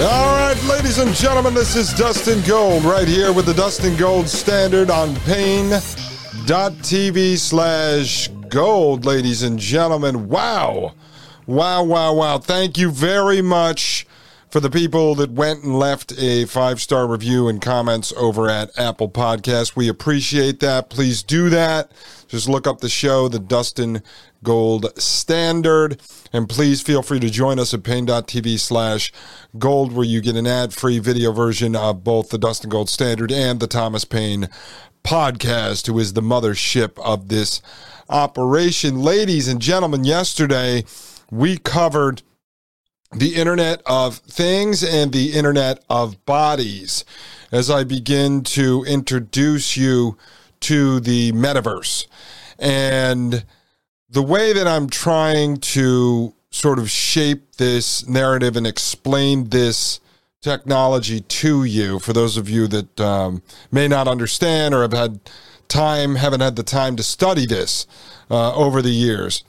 All right, ladies and gentlemen, this is Dustin Gold right here with the Dustin Gold Standard on paine.tv slash gold, ladies and gentlemen. Wow. Wow, wow, wow. Thank you very much for the people that went and left a five star review and comments over at Apple Podcast. We appreciate that. Please do that. Just look up the show, the Dustin Gold Standard. And please feel free to join us at paine.tv slash gold, where you get an ad free video version of both the Dustin Gold Standard and the Thomas Paine podcast, who is the mothership of this operation. Ladies and gentlemen, yesterday we covered the Internet of Things and the Internet of Bodies as I begin to introduce you to the metaverse. And the way that I'm trying to sort of shape this narrative and explain this technology to you, for those of you that um, may not understand or have had time, haven't had the time to study this uh, over the years.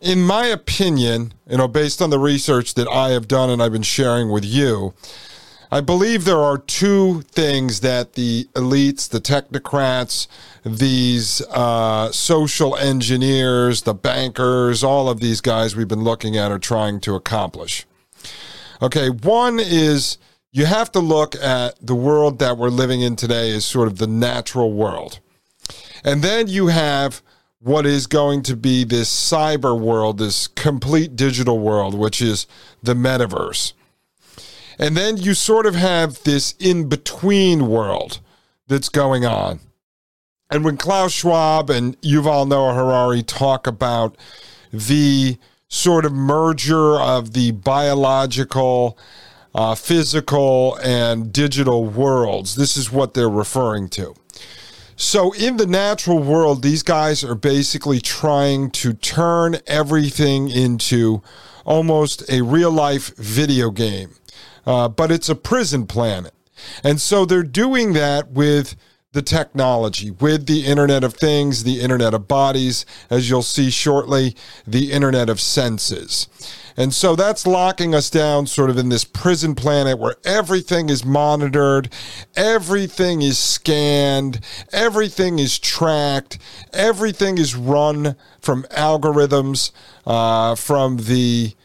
In my opinion, you know, based on the research that I have done and I've been sharing with you, I believe there are two things that the elites, the technocrats, these uh, social engineers, the bankers, all of these guys we've been looking at are trying to accomplish. Okay, one is you have to look at the world that we're living in today as sort of the natural world. And then you have what is going to be this cyber world, this complete digital world, which is the metaverse. And then you sort of have this in between world that's going on. And when Klaus Schwab and Yuval Noah Harari talk about the sort of merger of the biological, uh, physical, and digital worlds, this is what they're referring to. So, in the natural world, these guys are basically trying to turn everything into almost a real life video game uh, but it's a prison planet. And so they're doing that with the technology, with the Internet of Things, the Internet of Bodies, as you'll see shortly, the Internet of Senses. And so that's locking us down sort of in this prison planet where everything is monitored, everything is scanned, everything is tracked, everything is run from algorithms, uh, from the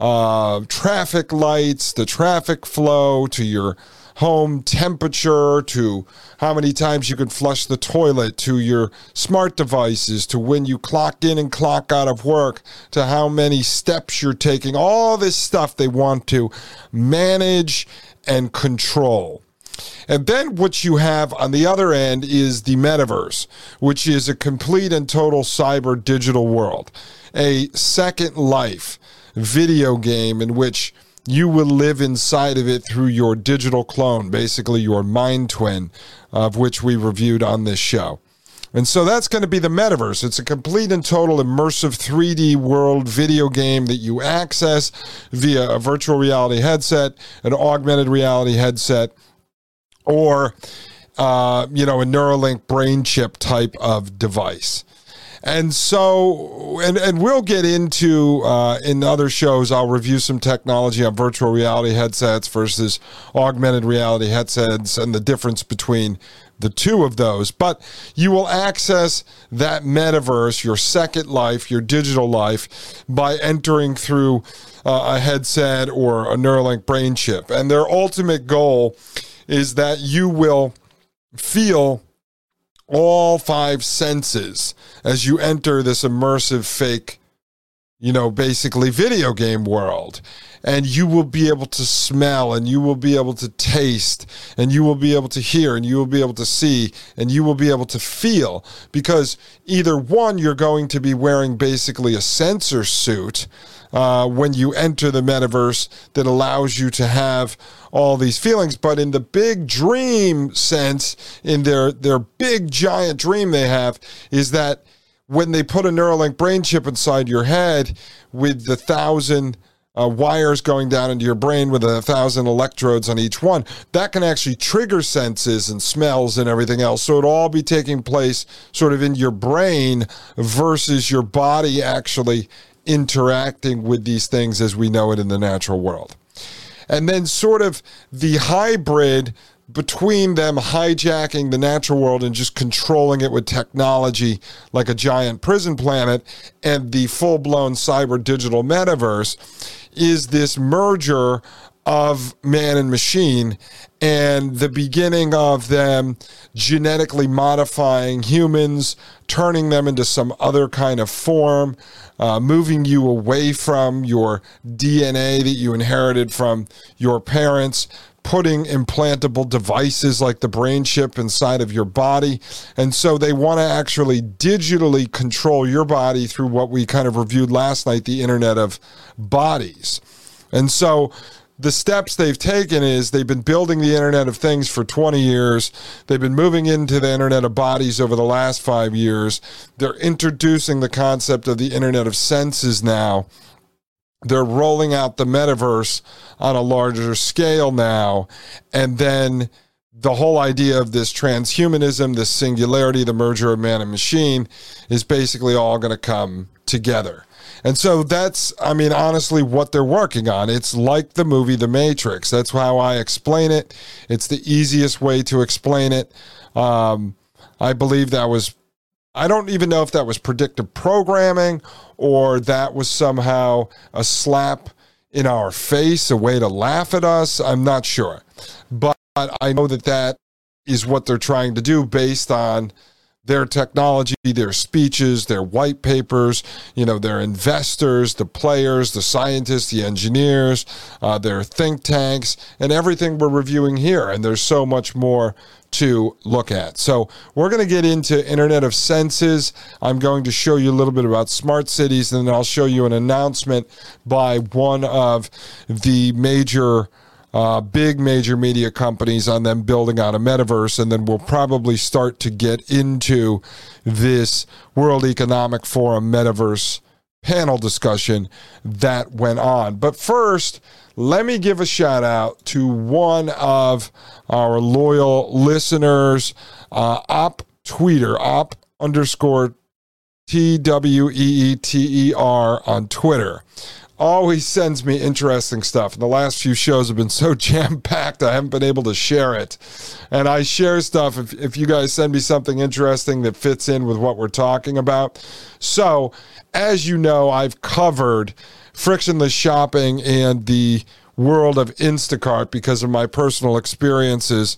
uh, traffic lights, the traffic flow, to your home temperature, to how many times you can flush the toilet, to your smart devices, to when you clock in and clock out of work, to how many steps you're taking. All this stuff they want to manage and control. And then what you have on the other end is the metaverse, which is a complete and total cyber digital world, a second life video game in which you will live inside of it through your digital clone, basically your mind twin, of which we reviewed on this show. And so that's going to be the metaverse. It's a complete and total immersive 3D world video game that you access via a virtual reality headset, an augmented reality headset, or uh, you know a Neuralink brain chip type of device. And so, and, and we'll get into uh, in other shows, I'll review some technology on virtual reality headsets versus augmented reality headsets and the difference between the two of those. But you will access that metaverse, your second life, your digital life, by entering through uh, a headset or a Neuralink brain chip. And their ultimate goal is that you will feel all five senses as you enter this immersive fake you know basically video game world. And you will be able to smell and you will be able to taste and you will be able to hear and you will be able to see and you will be able to feel. Because either one you're going to be wearing basically a sensor suit uh, when you enter the metaverse that allows you to have all these feelings. But in the big dream sense, in their their big giant dream they have, is that when they put a Neuralink brain chip inside your head with the thousand uh, wires going down into your brain with a thousand electrodes on each one, that can actually trigger senses and smells and everything else. So it'll all be taking place sort of in your brain versus your body actually interacting with these things as we know it in the natural world. And then, sort of, the hybrid between them hijacking the natural world and just controlling it with technology like a giant prison planet and the full blown cyber digital metaverse is this merger of man and machine and the beginning of them genetically modifying humans, turning them into some other kind of form, uh, moving you away from your DNA that you inherited from your parents, putting implantable devices like the brain chip inside of your body. And so they want to actually digitally control your body through what we kind of reviewed last night the Internet of Bodies. And so the steps they've taken is they've been building the Internet of Things for 20 years. They've been moving into the Internet of Bodies over the last five years. They're introducing the concept of the Internet of Senses now. They're rolling out the metaverse on a larger scale now. And then the whole idea of this transhumanism, this singularity, the merger of man and machine is basically all going to come together. And so that's, I mean, honestly, what they're working on. It's like the movie The Matrix. That's how I explain it. It's the easiest way to explain it. Um, I believe that was, I don't even know if that was predictive programming or that was somehow a slap in our face, a way to laugh at us. I'm not sure. But I know that that is what they're trying to do based on their technology, their speeches, their white papers, you know, their investors, the players, the scientists, the engineers, uh, their think tanks, and everything we're reviewing here. And there's so much more to look at. So we're going to get into Internet of Senses. I'm going to show you a little bit about smart cities, and then I'll show you an announcement by one of the major uh, big major media companies on them building out a metaverse, and then we'll probably start to get into this World Economic Forum metaverse panel discussion that went on. But first, let me give a shout out to one of our loyal listeners, uh, op tweeter, op underscore T W E E T E R on Twitter always sends me interesting stuff. And the last few shows have been so jam packed, I haven't been able to share it. And I share stuff if, if you guys send me something interesting that fits in with what we're talking about. So, as you know, I've covered frictionless shopping and the world of Instacart because of my personal experiences.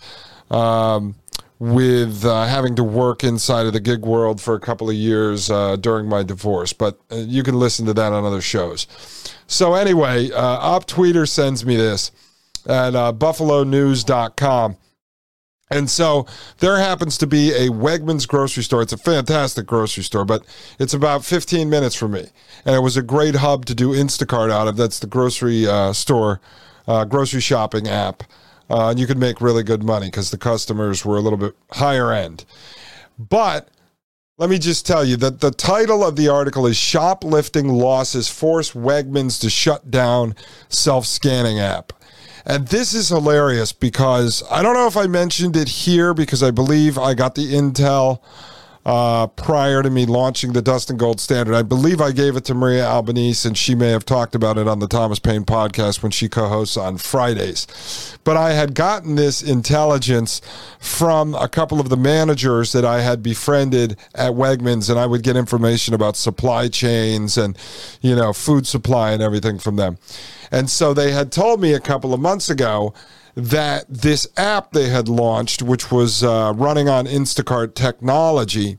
Um, with uh, having to work inside of the gig world for a couple of years uh, during my divorce, but uh, you can listen to that on other shows. So, anyway, uh, Op Tweeter sends me this at uh, buffalonews.com. And so there happens to be a Wegmans grocery store. It's a fantastic grocery store, but it's about 15 minutes from me. And it was a great hub to do Instacart out of. That's the grocery uh, store, uh, grocery shopping app uh, and you could make really good money because the customers were a little bit higher end. But let me just tell you that the title of the article is Shoplifting Losses Force Wegmans to Shut Down Self Scanning App. And this is hilarious because I don't know if I mentioned it here because I believe I got the intel uh, prior to me launching the Dustin Gold Standard. I believe I gave it to Maria Albanese, and she may have talked about it on the Thomas Paine podcast when she co hosts on Fridays. But I had gotten this intelligence from a couple of the managers that I had befriended at Wegmans, and I would get information about supply chains and, you know, food supply and everything from them. And so they had told me a couple of months ago that this app they had launched, which was uh, running on Instacart technology,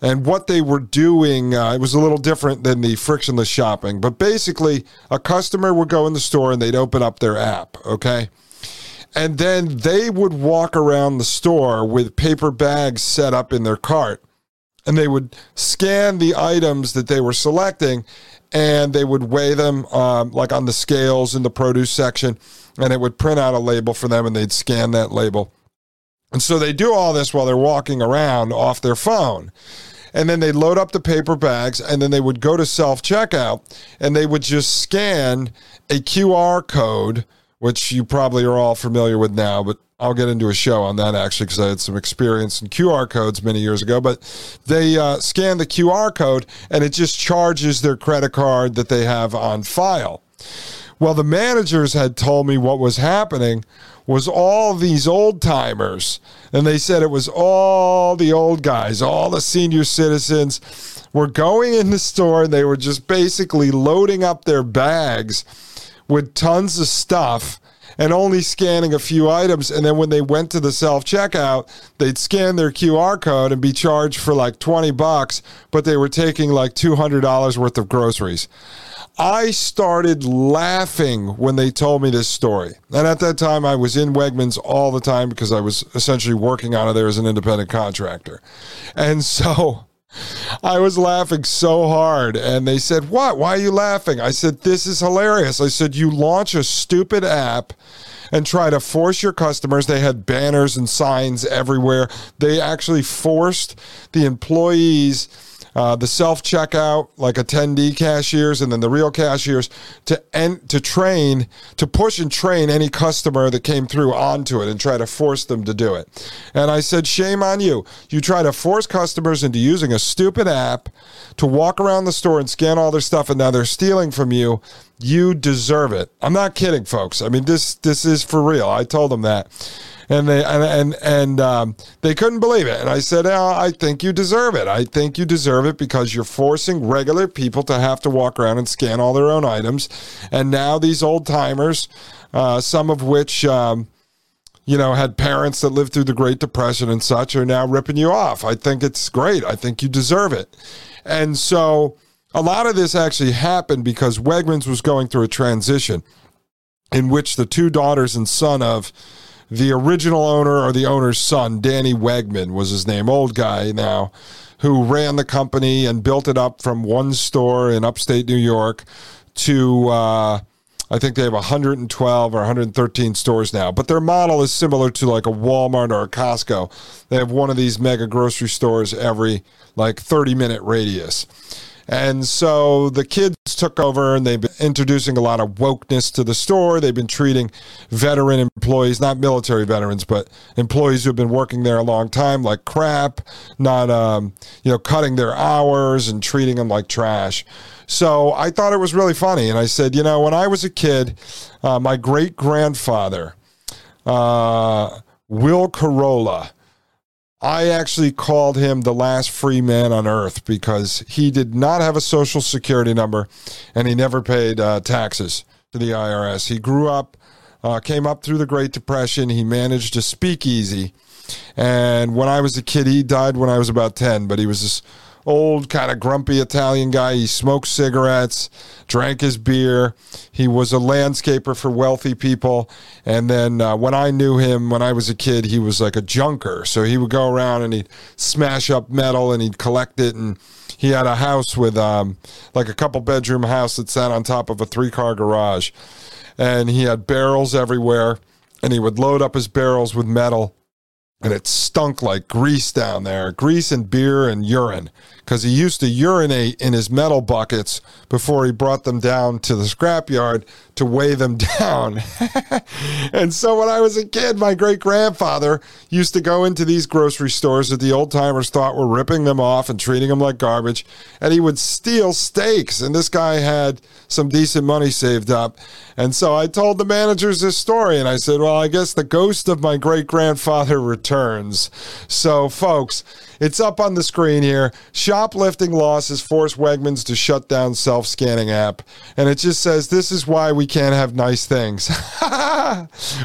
and what they were doing, uh, it was a little different than the frictionless shopping. But basically, a customer would go in the store and they'd open up their app, okay? And then they would walk around the store with paper bags set up in their cart. And they would scan the items that they were selecting and they would weigh them um, like on the scales in the produce section and it would print out a label for them and they'd scan that label. And so they do all this while they're walking around off their phone. And then they load up the paper bags and then they would go to self checkout and they would just scan a QR code, which you probably are all familiar with now, but I'll get into a show on that actually because I had some experience in QR codes many years ago. But they uh, scan the QR code and it just charges their credit card that they have on file. Well, the managers had told me what was happening was all these old timers, and they said it was all the old guys, all the senior citizens were going in the store and they were just basically loading up their bags with tons of stuff and only scanning a few items. And then when they went to the self checkout, they'd scan their QR code and be charged for like 20 bucks, but they were taking like $200 worth of groceries. I started laughing when they told me this story. And at that time, I was in Wegmans all the time because I was essentially working out of there as an independent contractor. And so I was laughing so hard. And they said, What? Why are you laughing? I said, This is hilarious. I said, You launch a stupid app and try to force your customers. They had banners and signs everywhere. They actually forced the employees uh, the self checkout, like attendee cashiers, and then the real cashiers to en- to train, to push and train any customer that came through onto it and try to force them to do it. And I said, shame on you. You try to force customers into using a stupid app to walk around the store and scan all their stuff, and now they're stealing from you. You deserve it. I'm not kidding, folks. I mean, this this is for real. I told them that and they and and, and um, they couldn't believe it. And I said, oh, I think you deserve it. I think you deserve it because you're forcing regular people to have to walk around and scan all their own items, and now these old timers, uh, some of which. Um, you know, had parents that lived through the Great Depression and such are now ripping you off. I think it's great. I think you deserve it. And so a lot of this actually happened because Wegmans was going through a transition in which the two daughters and son of the original owner or the owner's son, Danny Wegman was his name, old guy now, who ran the company and built it up from one store in upstate New York to, uh, I think they have 112 or 113 stores now. But their model is similar to like a Walmart or a Costco. They have one of these mega grocery stores every like 30 minute radius. And so the kids took over and they've been introducing a lot of wokeness to the store. They've been treating veteran employees, not military veterans, but employees who've been working there a long time like crap, not, um, you know, cutting their hours and treating them like trash. So I thought it was really funny. And I said, you know, when I was a kid, uh, my great grandfather, uh, Will Corolla, I actually called him the last free man on earth because he did not have a social security number and he never paid uh, taxes to the IRS. He grew up, uh, came up through the Great Depression. He managed a speakeasy. And when I was a kid, he died when I was about 10, but he was this old, kind of grumpy Italian guy. He smoked cigarettes, drank his beer. He was a landscaper for wealthy people. And then uh, when I knew him when I was a kid, he was like a junker. So he would go around and he'd smash up metal and he'd collect it. And he had a house with um, like a couple bedroom house that sat on top of a three car garage. And he had barrels everywhere. And he would load up his barrels with metal and it stunk like grease down there grease and beer and urine because he used to urinate in his metal buckets before he brought them down to the scrapyard to weigh them down. and so when I was a kid, my great grandfather used to go into these grocery stores that the old timers thought were ripping them off and treating them like garbage. And he would steal steaks. And this guy had some decent money saved up. And so I told the managers this story and I said, well, I guess the ghost of my great grandfather returns. So, folks, it's up on the screen here. Shoplifting losses force Wegmans to shut down self scanning app. And it just says, This is why we can't have nice things.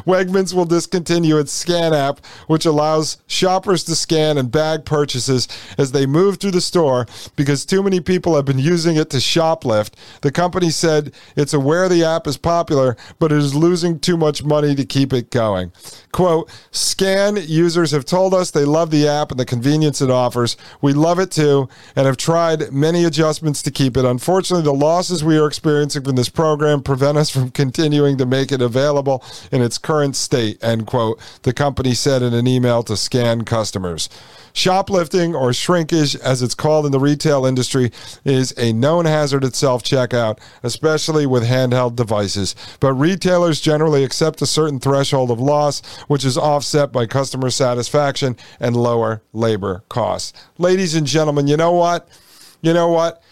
Wegmans will discontinue its scan app, which allows shoppers to scan and bag purchases as they move through the store because too many people have been using it to shoplift. The company said it's aware the app is popular, but it is losing too much money to keep it going. Quote, scan users have told us they love the app and the convenience it offers. We love it too and have tried many adjustments to keep it. Unfortunately, the losses we are experiencing from this program prevent us from continuing to make it available in its current state, end quote, the company said in an email to scan customers. Shoplifting, or shrinkage as it's called in the retail industry, is a known hazard at self checkout, especially with handheld devices. But retailers generally accept a certain threshold of loss, which is offset by customer satisfaction and lower labor costs. Ladies and gentlemen, you know what? You know what?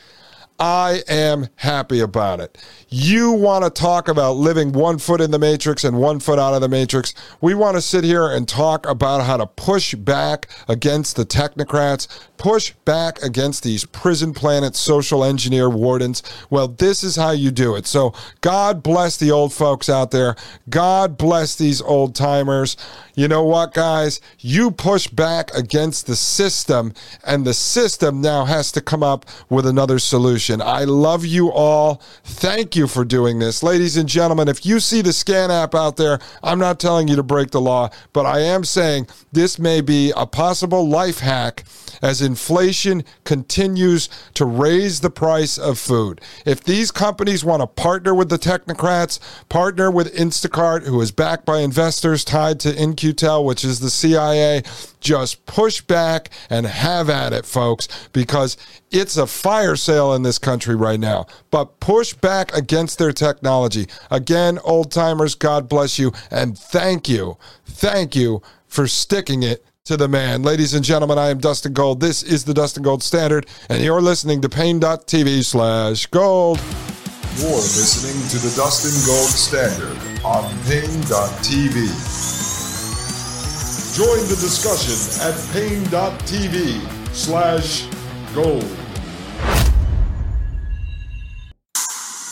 I am happy about it. You want to talk about living one foot in the matrix and one foot out of the matrix. We want to sit here and talk about how to push back against the technocrats, push back against these prison planet social engineer wardens. Well, this is how you do it. So, God bless the old folks out there. God bless these old timers. You know what, guys? You push back against the system, and the system now has to come up with another solution. I love you all. Thank you for doing this. Ladies and gentlemen, if you see the scan app out there, I'm not telling you to break the law, but I am saying this may be a possible life hack as inflation continues to raise the price of food. If these companies want to partner with the technocrats, partner with Instacart, who is backed by investors tied to In-Q-Tel, which is the CIA, just push back and have at it, folks, because it's a fire sale in this country right now. But push back against their technology. Again, old timers, God bless you. And thank you, thank you for sticking it to the man. Ladies and gentlemen, I am Dustin Gold. This is the Dustin Gold Standard, and you're listening to Paine.tv slash gold. You're listening to the Dustin Gold Standard on Paine.tv. Join the discussion at paine.tv slash gold.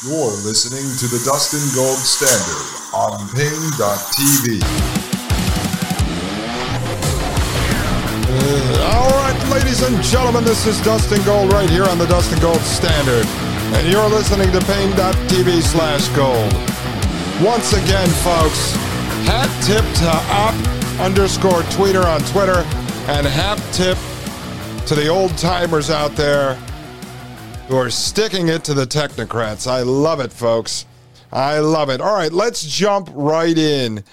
You're listening to the Dustin Gold Standard on Paine.tv. Uh, all right, ladies and gentlemen, this is Dustin Gold right here on the Dustin Gold Standard. And you're listening to paine.tv slash gold. Once again, folks, hat tip to op underscore tweeter on Twitter and hat tip to the old timers out there who are sticking it to the technocrats. I love it, folks. I love it. All right, let's jump right in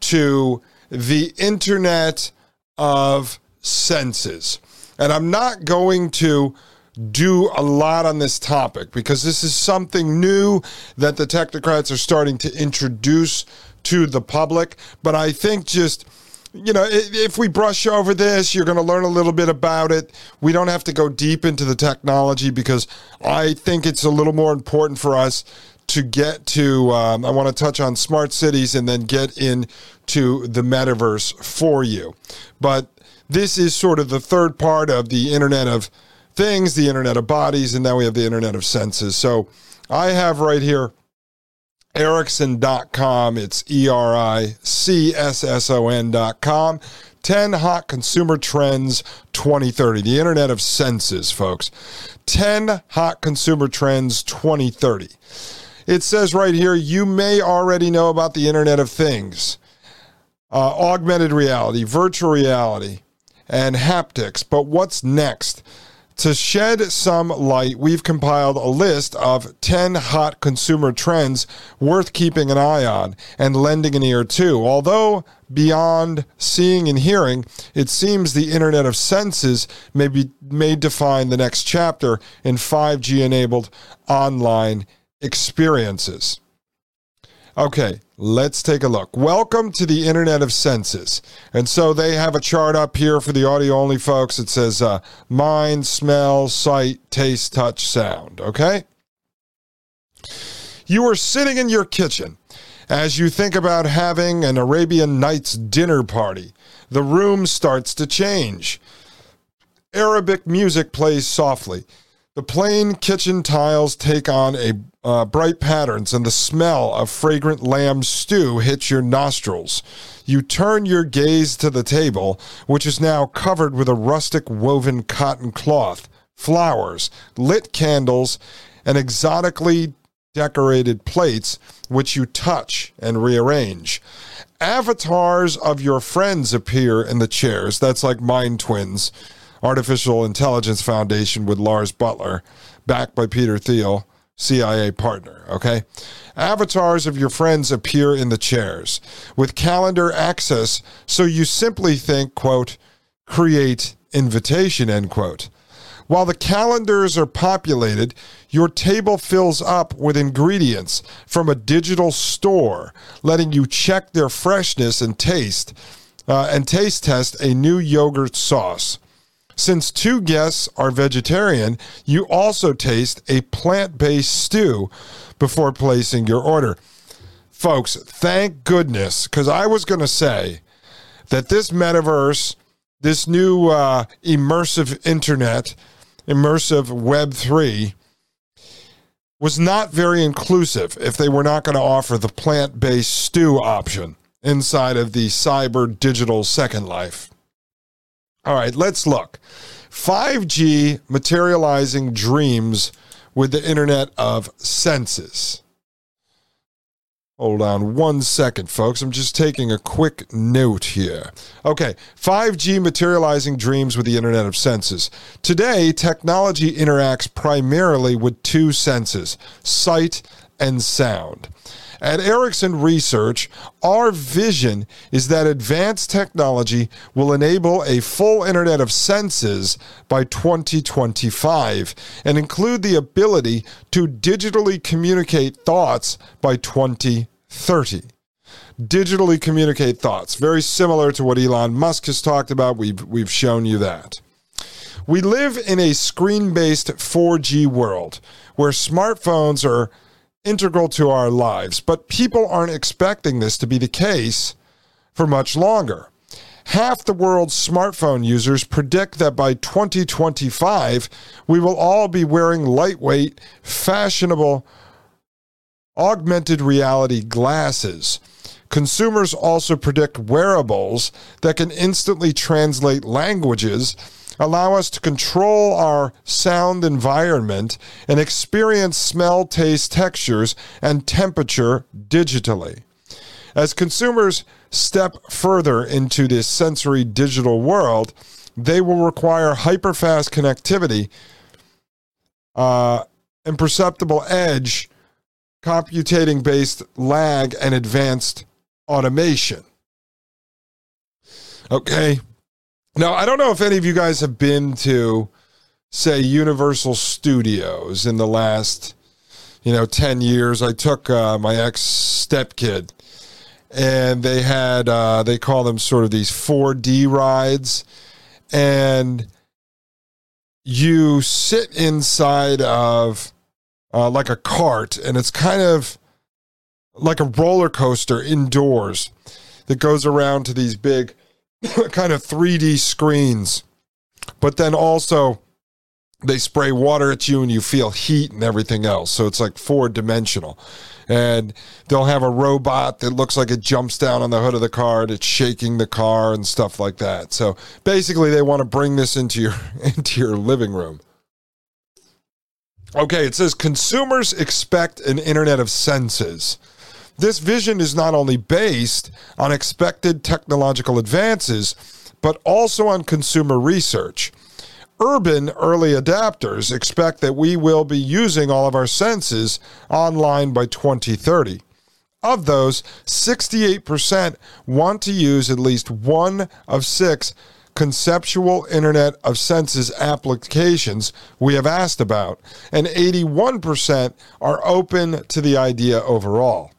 to the Internet of senses. And I'm not going to do a lot on this topic because this is something new that the technocrats are starting to introduce to the public. But I think just you know, if we brush over this, you're going to learn a little bit about it. We don't have to go deep into the technology because I think it's a little more important for us to get to. Um, I want to touch on smart cities and then get into the metaverse for you. But this is sort of the third part of the Internet of Things, the Internet of Bodies, and now we have the Internet of Senses. So I have right here Ericsson.com. It's E R I C S S O N.com. 10 hot consumer trends 2030. The Internet of Senses, folks. 10 hot consumer trends 2030. It says right here, you may already know about the Internet of Things, uh, augmented reality, virtual reality, and haptics. But what's next? To shed some light, we've compiled a list of 10 hot consumer trends worth keeping an eye on and lending an ear to. Although beyond seeing and hearing, it seems the Internet of Senses may, be, may define the next chapter in 5G enabled online experiences. Okay, let's take a look. Welcome to the Internet of Senses. And so they have a chart up here for the audio only folks. It says uh, mind, smell, sight, taste, touch, sound. Okay? You are sitting in your kitchen as you think about having an Arabian Nights dinner party. The room starts to change. Arabic music plays softly. The plain kitchen tiles take on a uh, bright patterns, and the smell of fragrant lamb stew hits your nostrils. You turn your gaze to the table, which is now covered with a rustic woven cotton cloth, flowers, lit candles, and exotically decorated plates, which you touch and rearrange. Avatars of your friends appear in the chairs. That's like Mind Twins Artificial Intelligence Foundation with Lars Buttler, backed by Peter Thiel, CIA partner. Okay. Avatars of your friends appear in the chairs with calendar access, so you simply think, quote, create invitation, end quote. While the calendars are populated, your table fills up with ingredients from a digital store, letting you check their freshness and taste uh, and taste test a new yogurt sauce. Since two guests are vegetarian, you also taste a plant based stew before placing your order. Folks, thank goodness, because I was going to say that this metaverse, this new uh, immersive internet, immersive Web 3, was not very inclusive if they were not going to offer the plant based stew option inside of the cyber digital second life. All right, let's look. 5G materializing dreams with the Internet of Senses. Hold on one second, folks. I'm just taking a quick note here. Okay, 5G materializing dreams with the Internet of Senses. Today, technology interacts primarily with two senses sight and sound. At Ericsson Research, our vision is that advanced technology will enable a full Internet of Senses by 2025 and include the ability to digitally communicate thoughts by 2030 digitally communicate thoughts. Very similar to what Elon Musk has talked about. We've, we've shown you that. We live in a screen based 4G world where smartphones are integral to our lives, but people aren't expecting this to be the case for much longer. Half the world's smartphone users predict that by 2025, we will all be wearing lightweight, fashionable, augmented reality glasses. Consumers also predict wearables that can instantly translate languages allow us to control our sound environment and experience smell, taste, textures, and temperature digitally. As consumers step further into this sensory digital world, they will require hyperfast connectivity, uh, imperceptible edge, computating based lag, and advanced automation. Okay, now, I don't know if any of you guys have been to, say, Universal Studios in the last, you know, 10 years. I took uh, my ex stepkid, and they had, uh, they call them sort of these 4D rides. And you sit inside of uh, like a cart, and it's kind of like a roller coaster indoors that goes around to these big kind of 3D screens, but then also they spray water at you and you feel heat and everything else. So it's like four dimensional. And they'll have a robot that looks like it jumps down on the hood of the car, and it's shaking the car and stuff like that. So basically they want to bring this into your into your living room. Okay, it says consumers expect an internet of senses. This vision is not only based on expected technological advances, but also on consumer research. Urban early adapters expect that we will be using all of our senses online by 2030. of those, 68% want to use at least one of six conceptual Internet of Senses applications we have asked about, and 81% are open to the idea overall.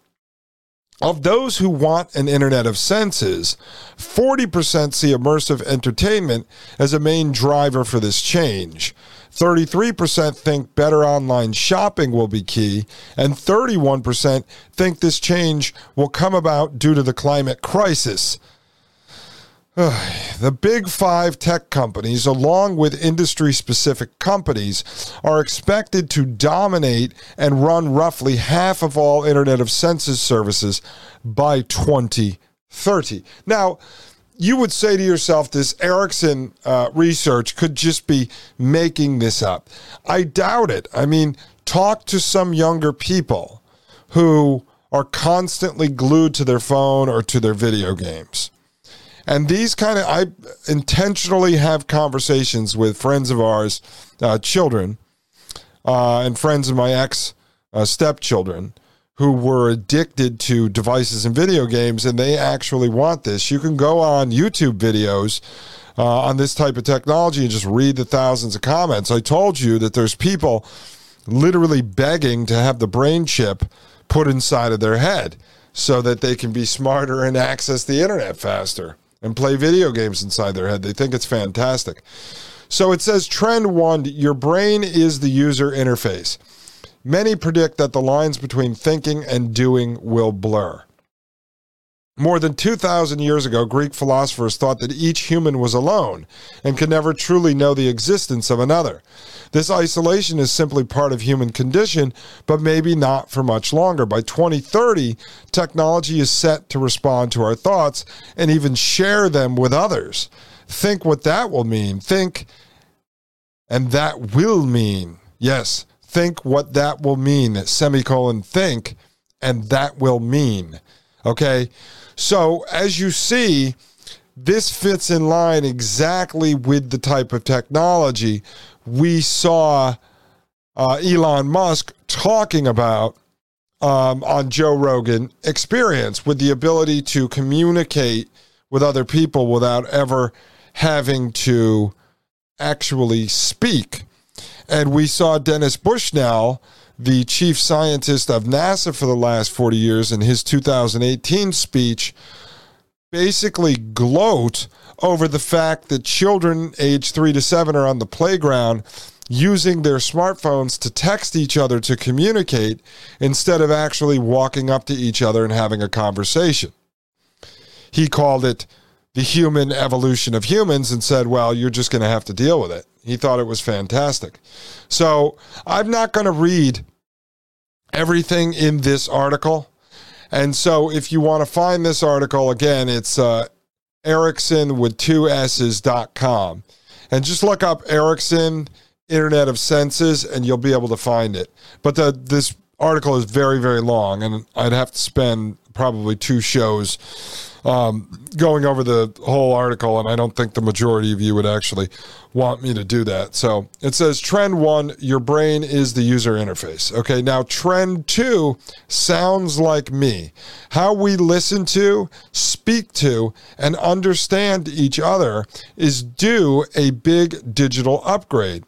Of those who want an Internet of Senses, 40% see immersive entertainment as a main driver for this change. 33% think better online shopping will be key, and 31% think this change will come about due to the climate crisis. The big five tech companies, along with industry specific companies, are expected to dominate and run roughly half of all Internet of Senses services by 2030. Now, you would say to yourself, this Ericsson uh, research could just be making this up. I doubt it. I mean, talk to some younger people who are constantly glued to their phone or to their video games. And these kind of, I intentionally have conversations with friends of ours, uh, children, uh, and friends of my ex uh, stepchildren who were addicted to devices and video games, and they actually want this. You can go on YouTube videos uh, on this type of technology and just read the thousands of comments. I told you that there's people literally begging to have the brain chip put inside of their head so that they can be smarter and access the internet faster and play video games inside their head. They think it's fantastic. So it says trend one your brain is the user interface. Many predict that the lines between thinking and doing will blur. More than 2,000 years ago, Greek philosophers thought that each human was alone and could never truly know the existence of another. This isolation is simply part of human condition, but maybe not for much longer. By 2030, technology is set to respond to our thoughts and even share them with others. Think what that will mean. Think, and that will mean. Yes, think what that will mean. Semicolon, think, and that will mean. Okay? So, as you see, this fits in line exactly with the type of technology we saw uh, Elon Musk talking about um, on Joe Rogan Experience with the ability to communicate with other people without ever having to actually speak. And we saw Dennis Bushnell the chief scientist of NASA for the last 40 years, in his 2018 speech, basically gloat over the fact that children aged three to seven are on the playground using their smartphones to text each other to communicate instead of actually walking up to each other and having a conversation. He called it the human evolution of humans and said, well, you're just going to have to deal with it. He thought it was fantastic. So I'm not going to read everything in this article. And so if you want to find this article, again, it's uh, Ericsson with two S's.com. And just look up Ericsson Internet of Senses and you'll be able to find it. But the, this article is very, very long, and I'd have to spend probably two shows um, going over the whole article, and I don't think the majority of you would actually want me to do that. So it says trend one, your brain is the user interface. Okay, now trend two sounds like me. How we listen to, speak to, and understand each other is due a big digital upgrade.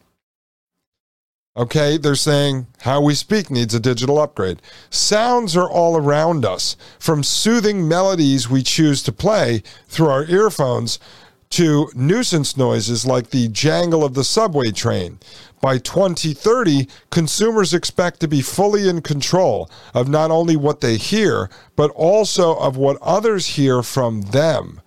Okay, they're saying how we speak needs a digital upgrade. Sounds are all around us, from soothing melodies we choose to play through our earphones to nuisance noises like the jangle of the subway train. By 2030, consumers expect to be fully in control of not only what they hear, but also of what others hear from them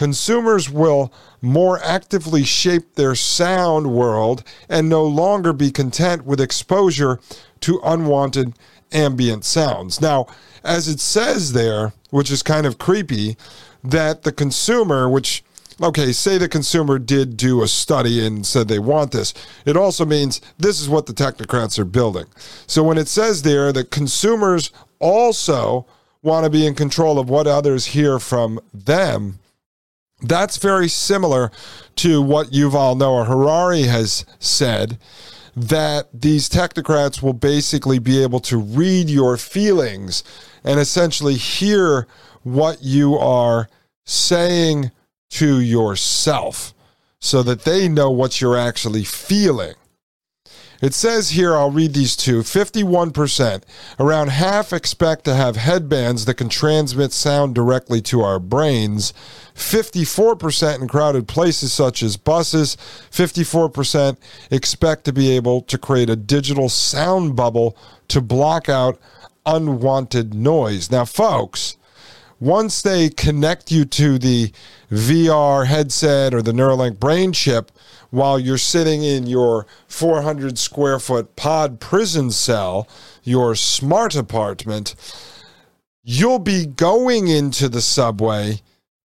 consumers will more actively shape their sound world and no longer be content with exposure to unwanted ambient sounds. Now, as it says there, which is kind of creepy, that the consumer, which okay, say the consumer did do a study and said they want this. It also means this is what the technocrats are building. So when it says there that consumers also want to be in control of what others hear from them, that's very similar to what Yuval Noah Harari has said that these technocrats will basically be able to read your feelings and essentially hear what you are saying to yourself so that they know what you're actually feeling. It says here, I'll read these two 51%. Around half expect to have headbands that can transmit sound directly to our brains. 54% in crowded places such as buses. 54% expect to be able to create a digital sound bubble to block out unwanted noise. Now, folks, once they connect you to the VR headset or the Neuralink brain chip while you're sitting in your 400 square foot pod prison cell, your smart apartment, you'll be going into the subway,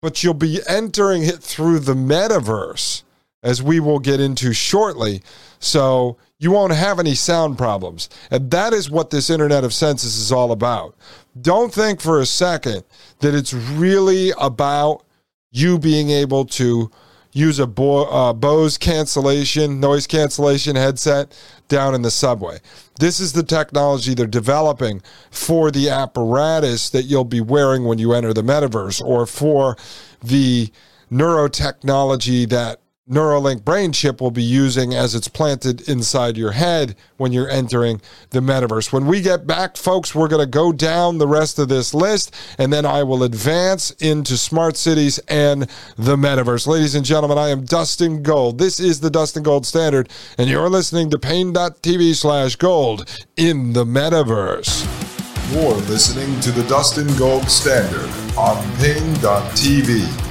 but you'll be entering it through the metaverse, as we will get into shortly. So you won't have any sound problems. And that is what this Internet of Senses is all about. Don't think for a second that it's really about you being able to use a Bo- uh, Bose cancellation, noise cancellation headset down in the subway. This is the technology they're developing for the apparatus that you'll be wearing when you enter the metaverse or for the neurotechnology that Neuralink brain chip will be using as it's planted inside your head when you're entering the metaverse. When we get back, folks, we're going to go down the rest of this list and then I will advance into smart cities and the metaverse. Ladies and gentlemen, I am Dustin Gold. This is the Dustin Gold Standard, and you're listening to Paine.tv slash gold in the metaverse. You're listening to the Dustin Gold Standard on Paine.tv.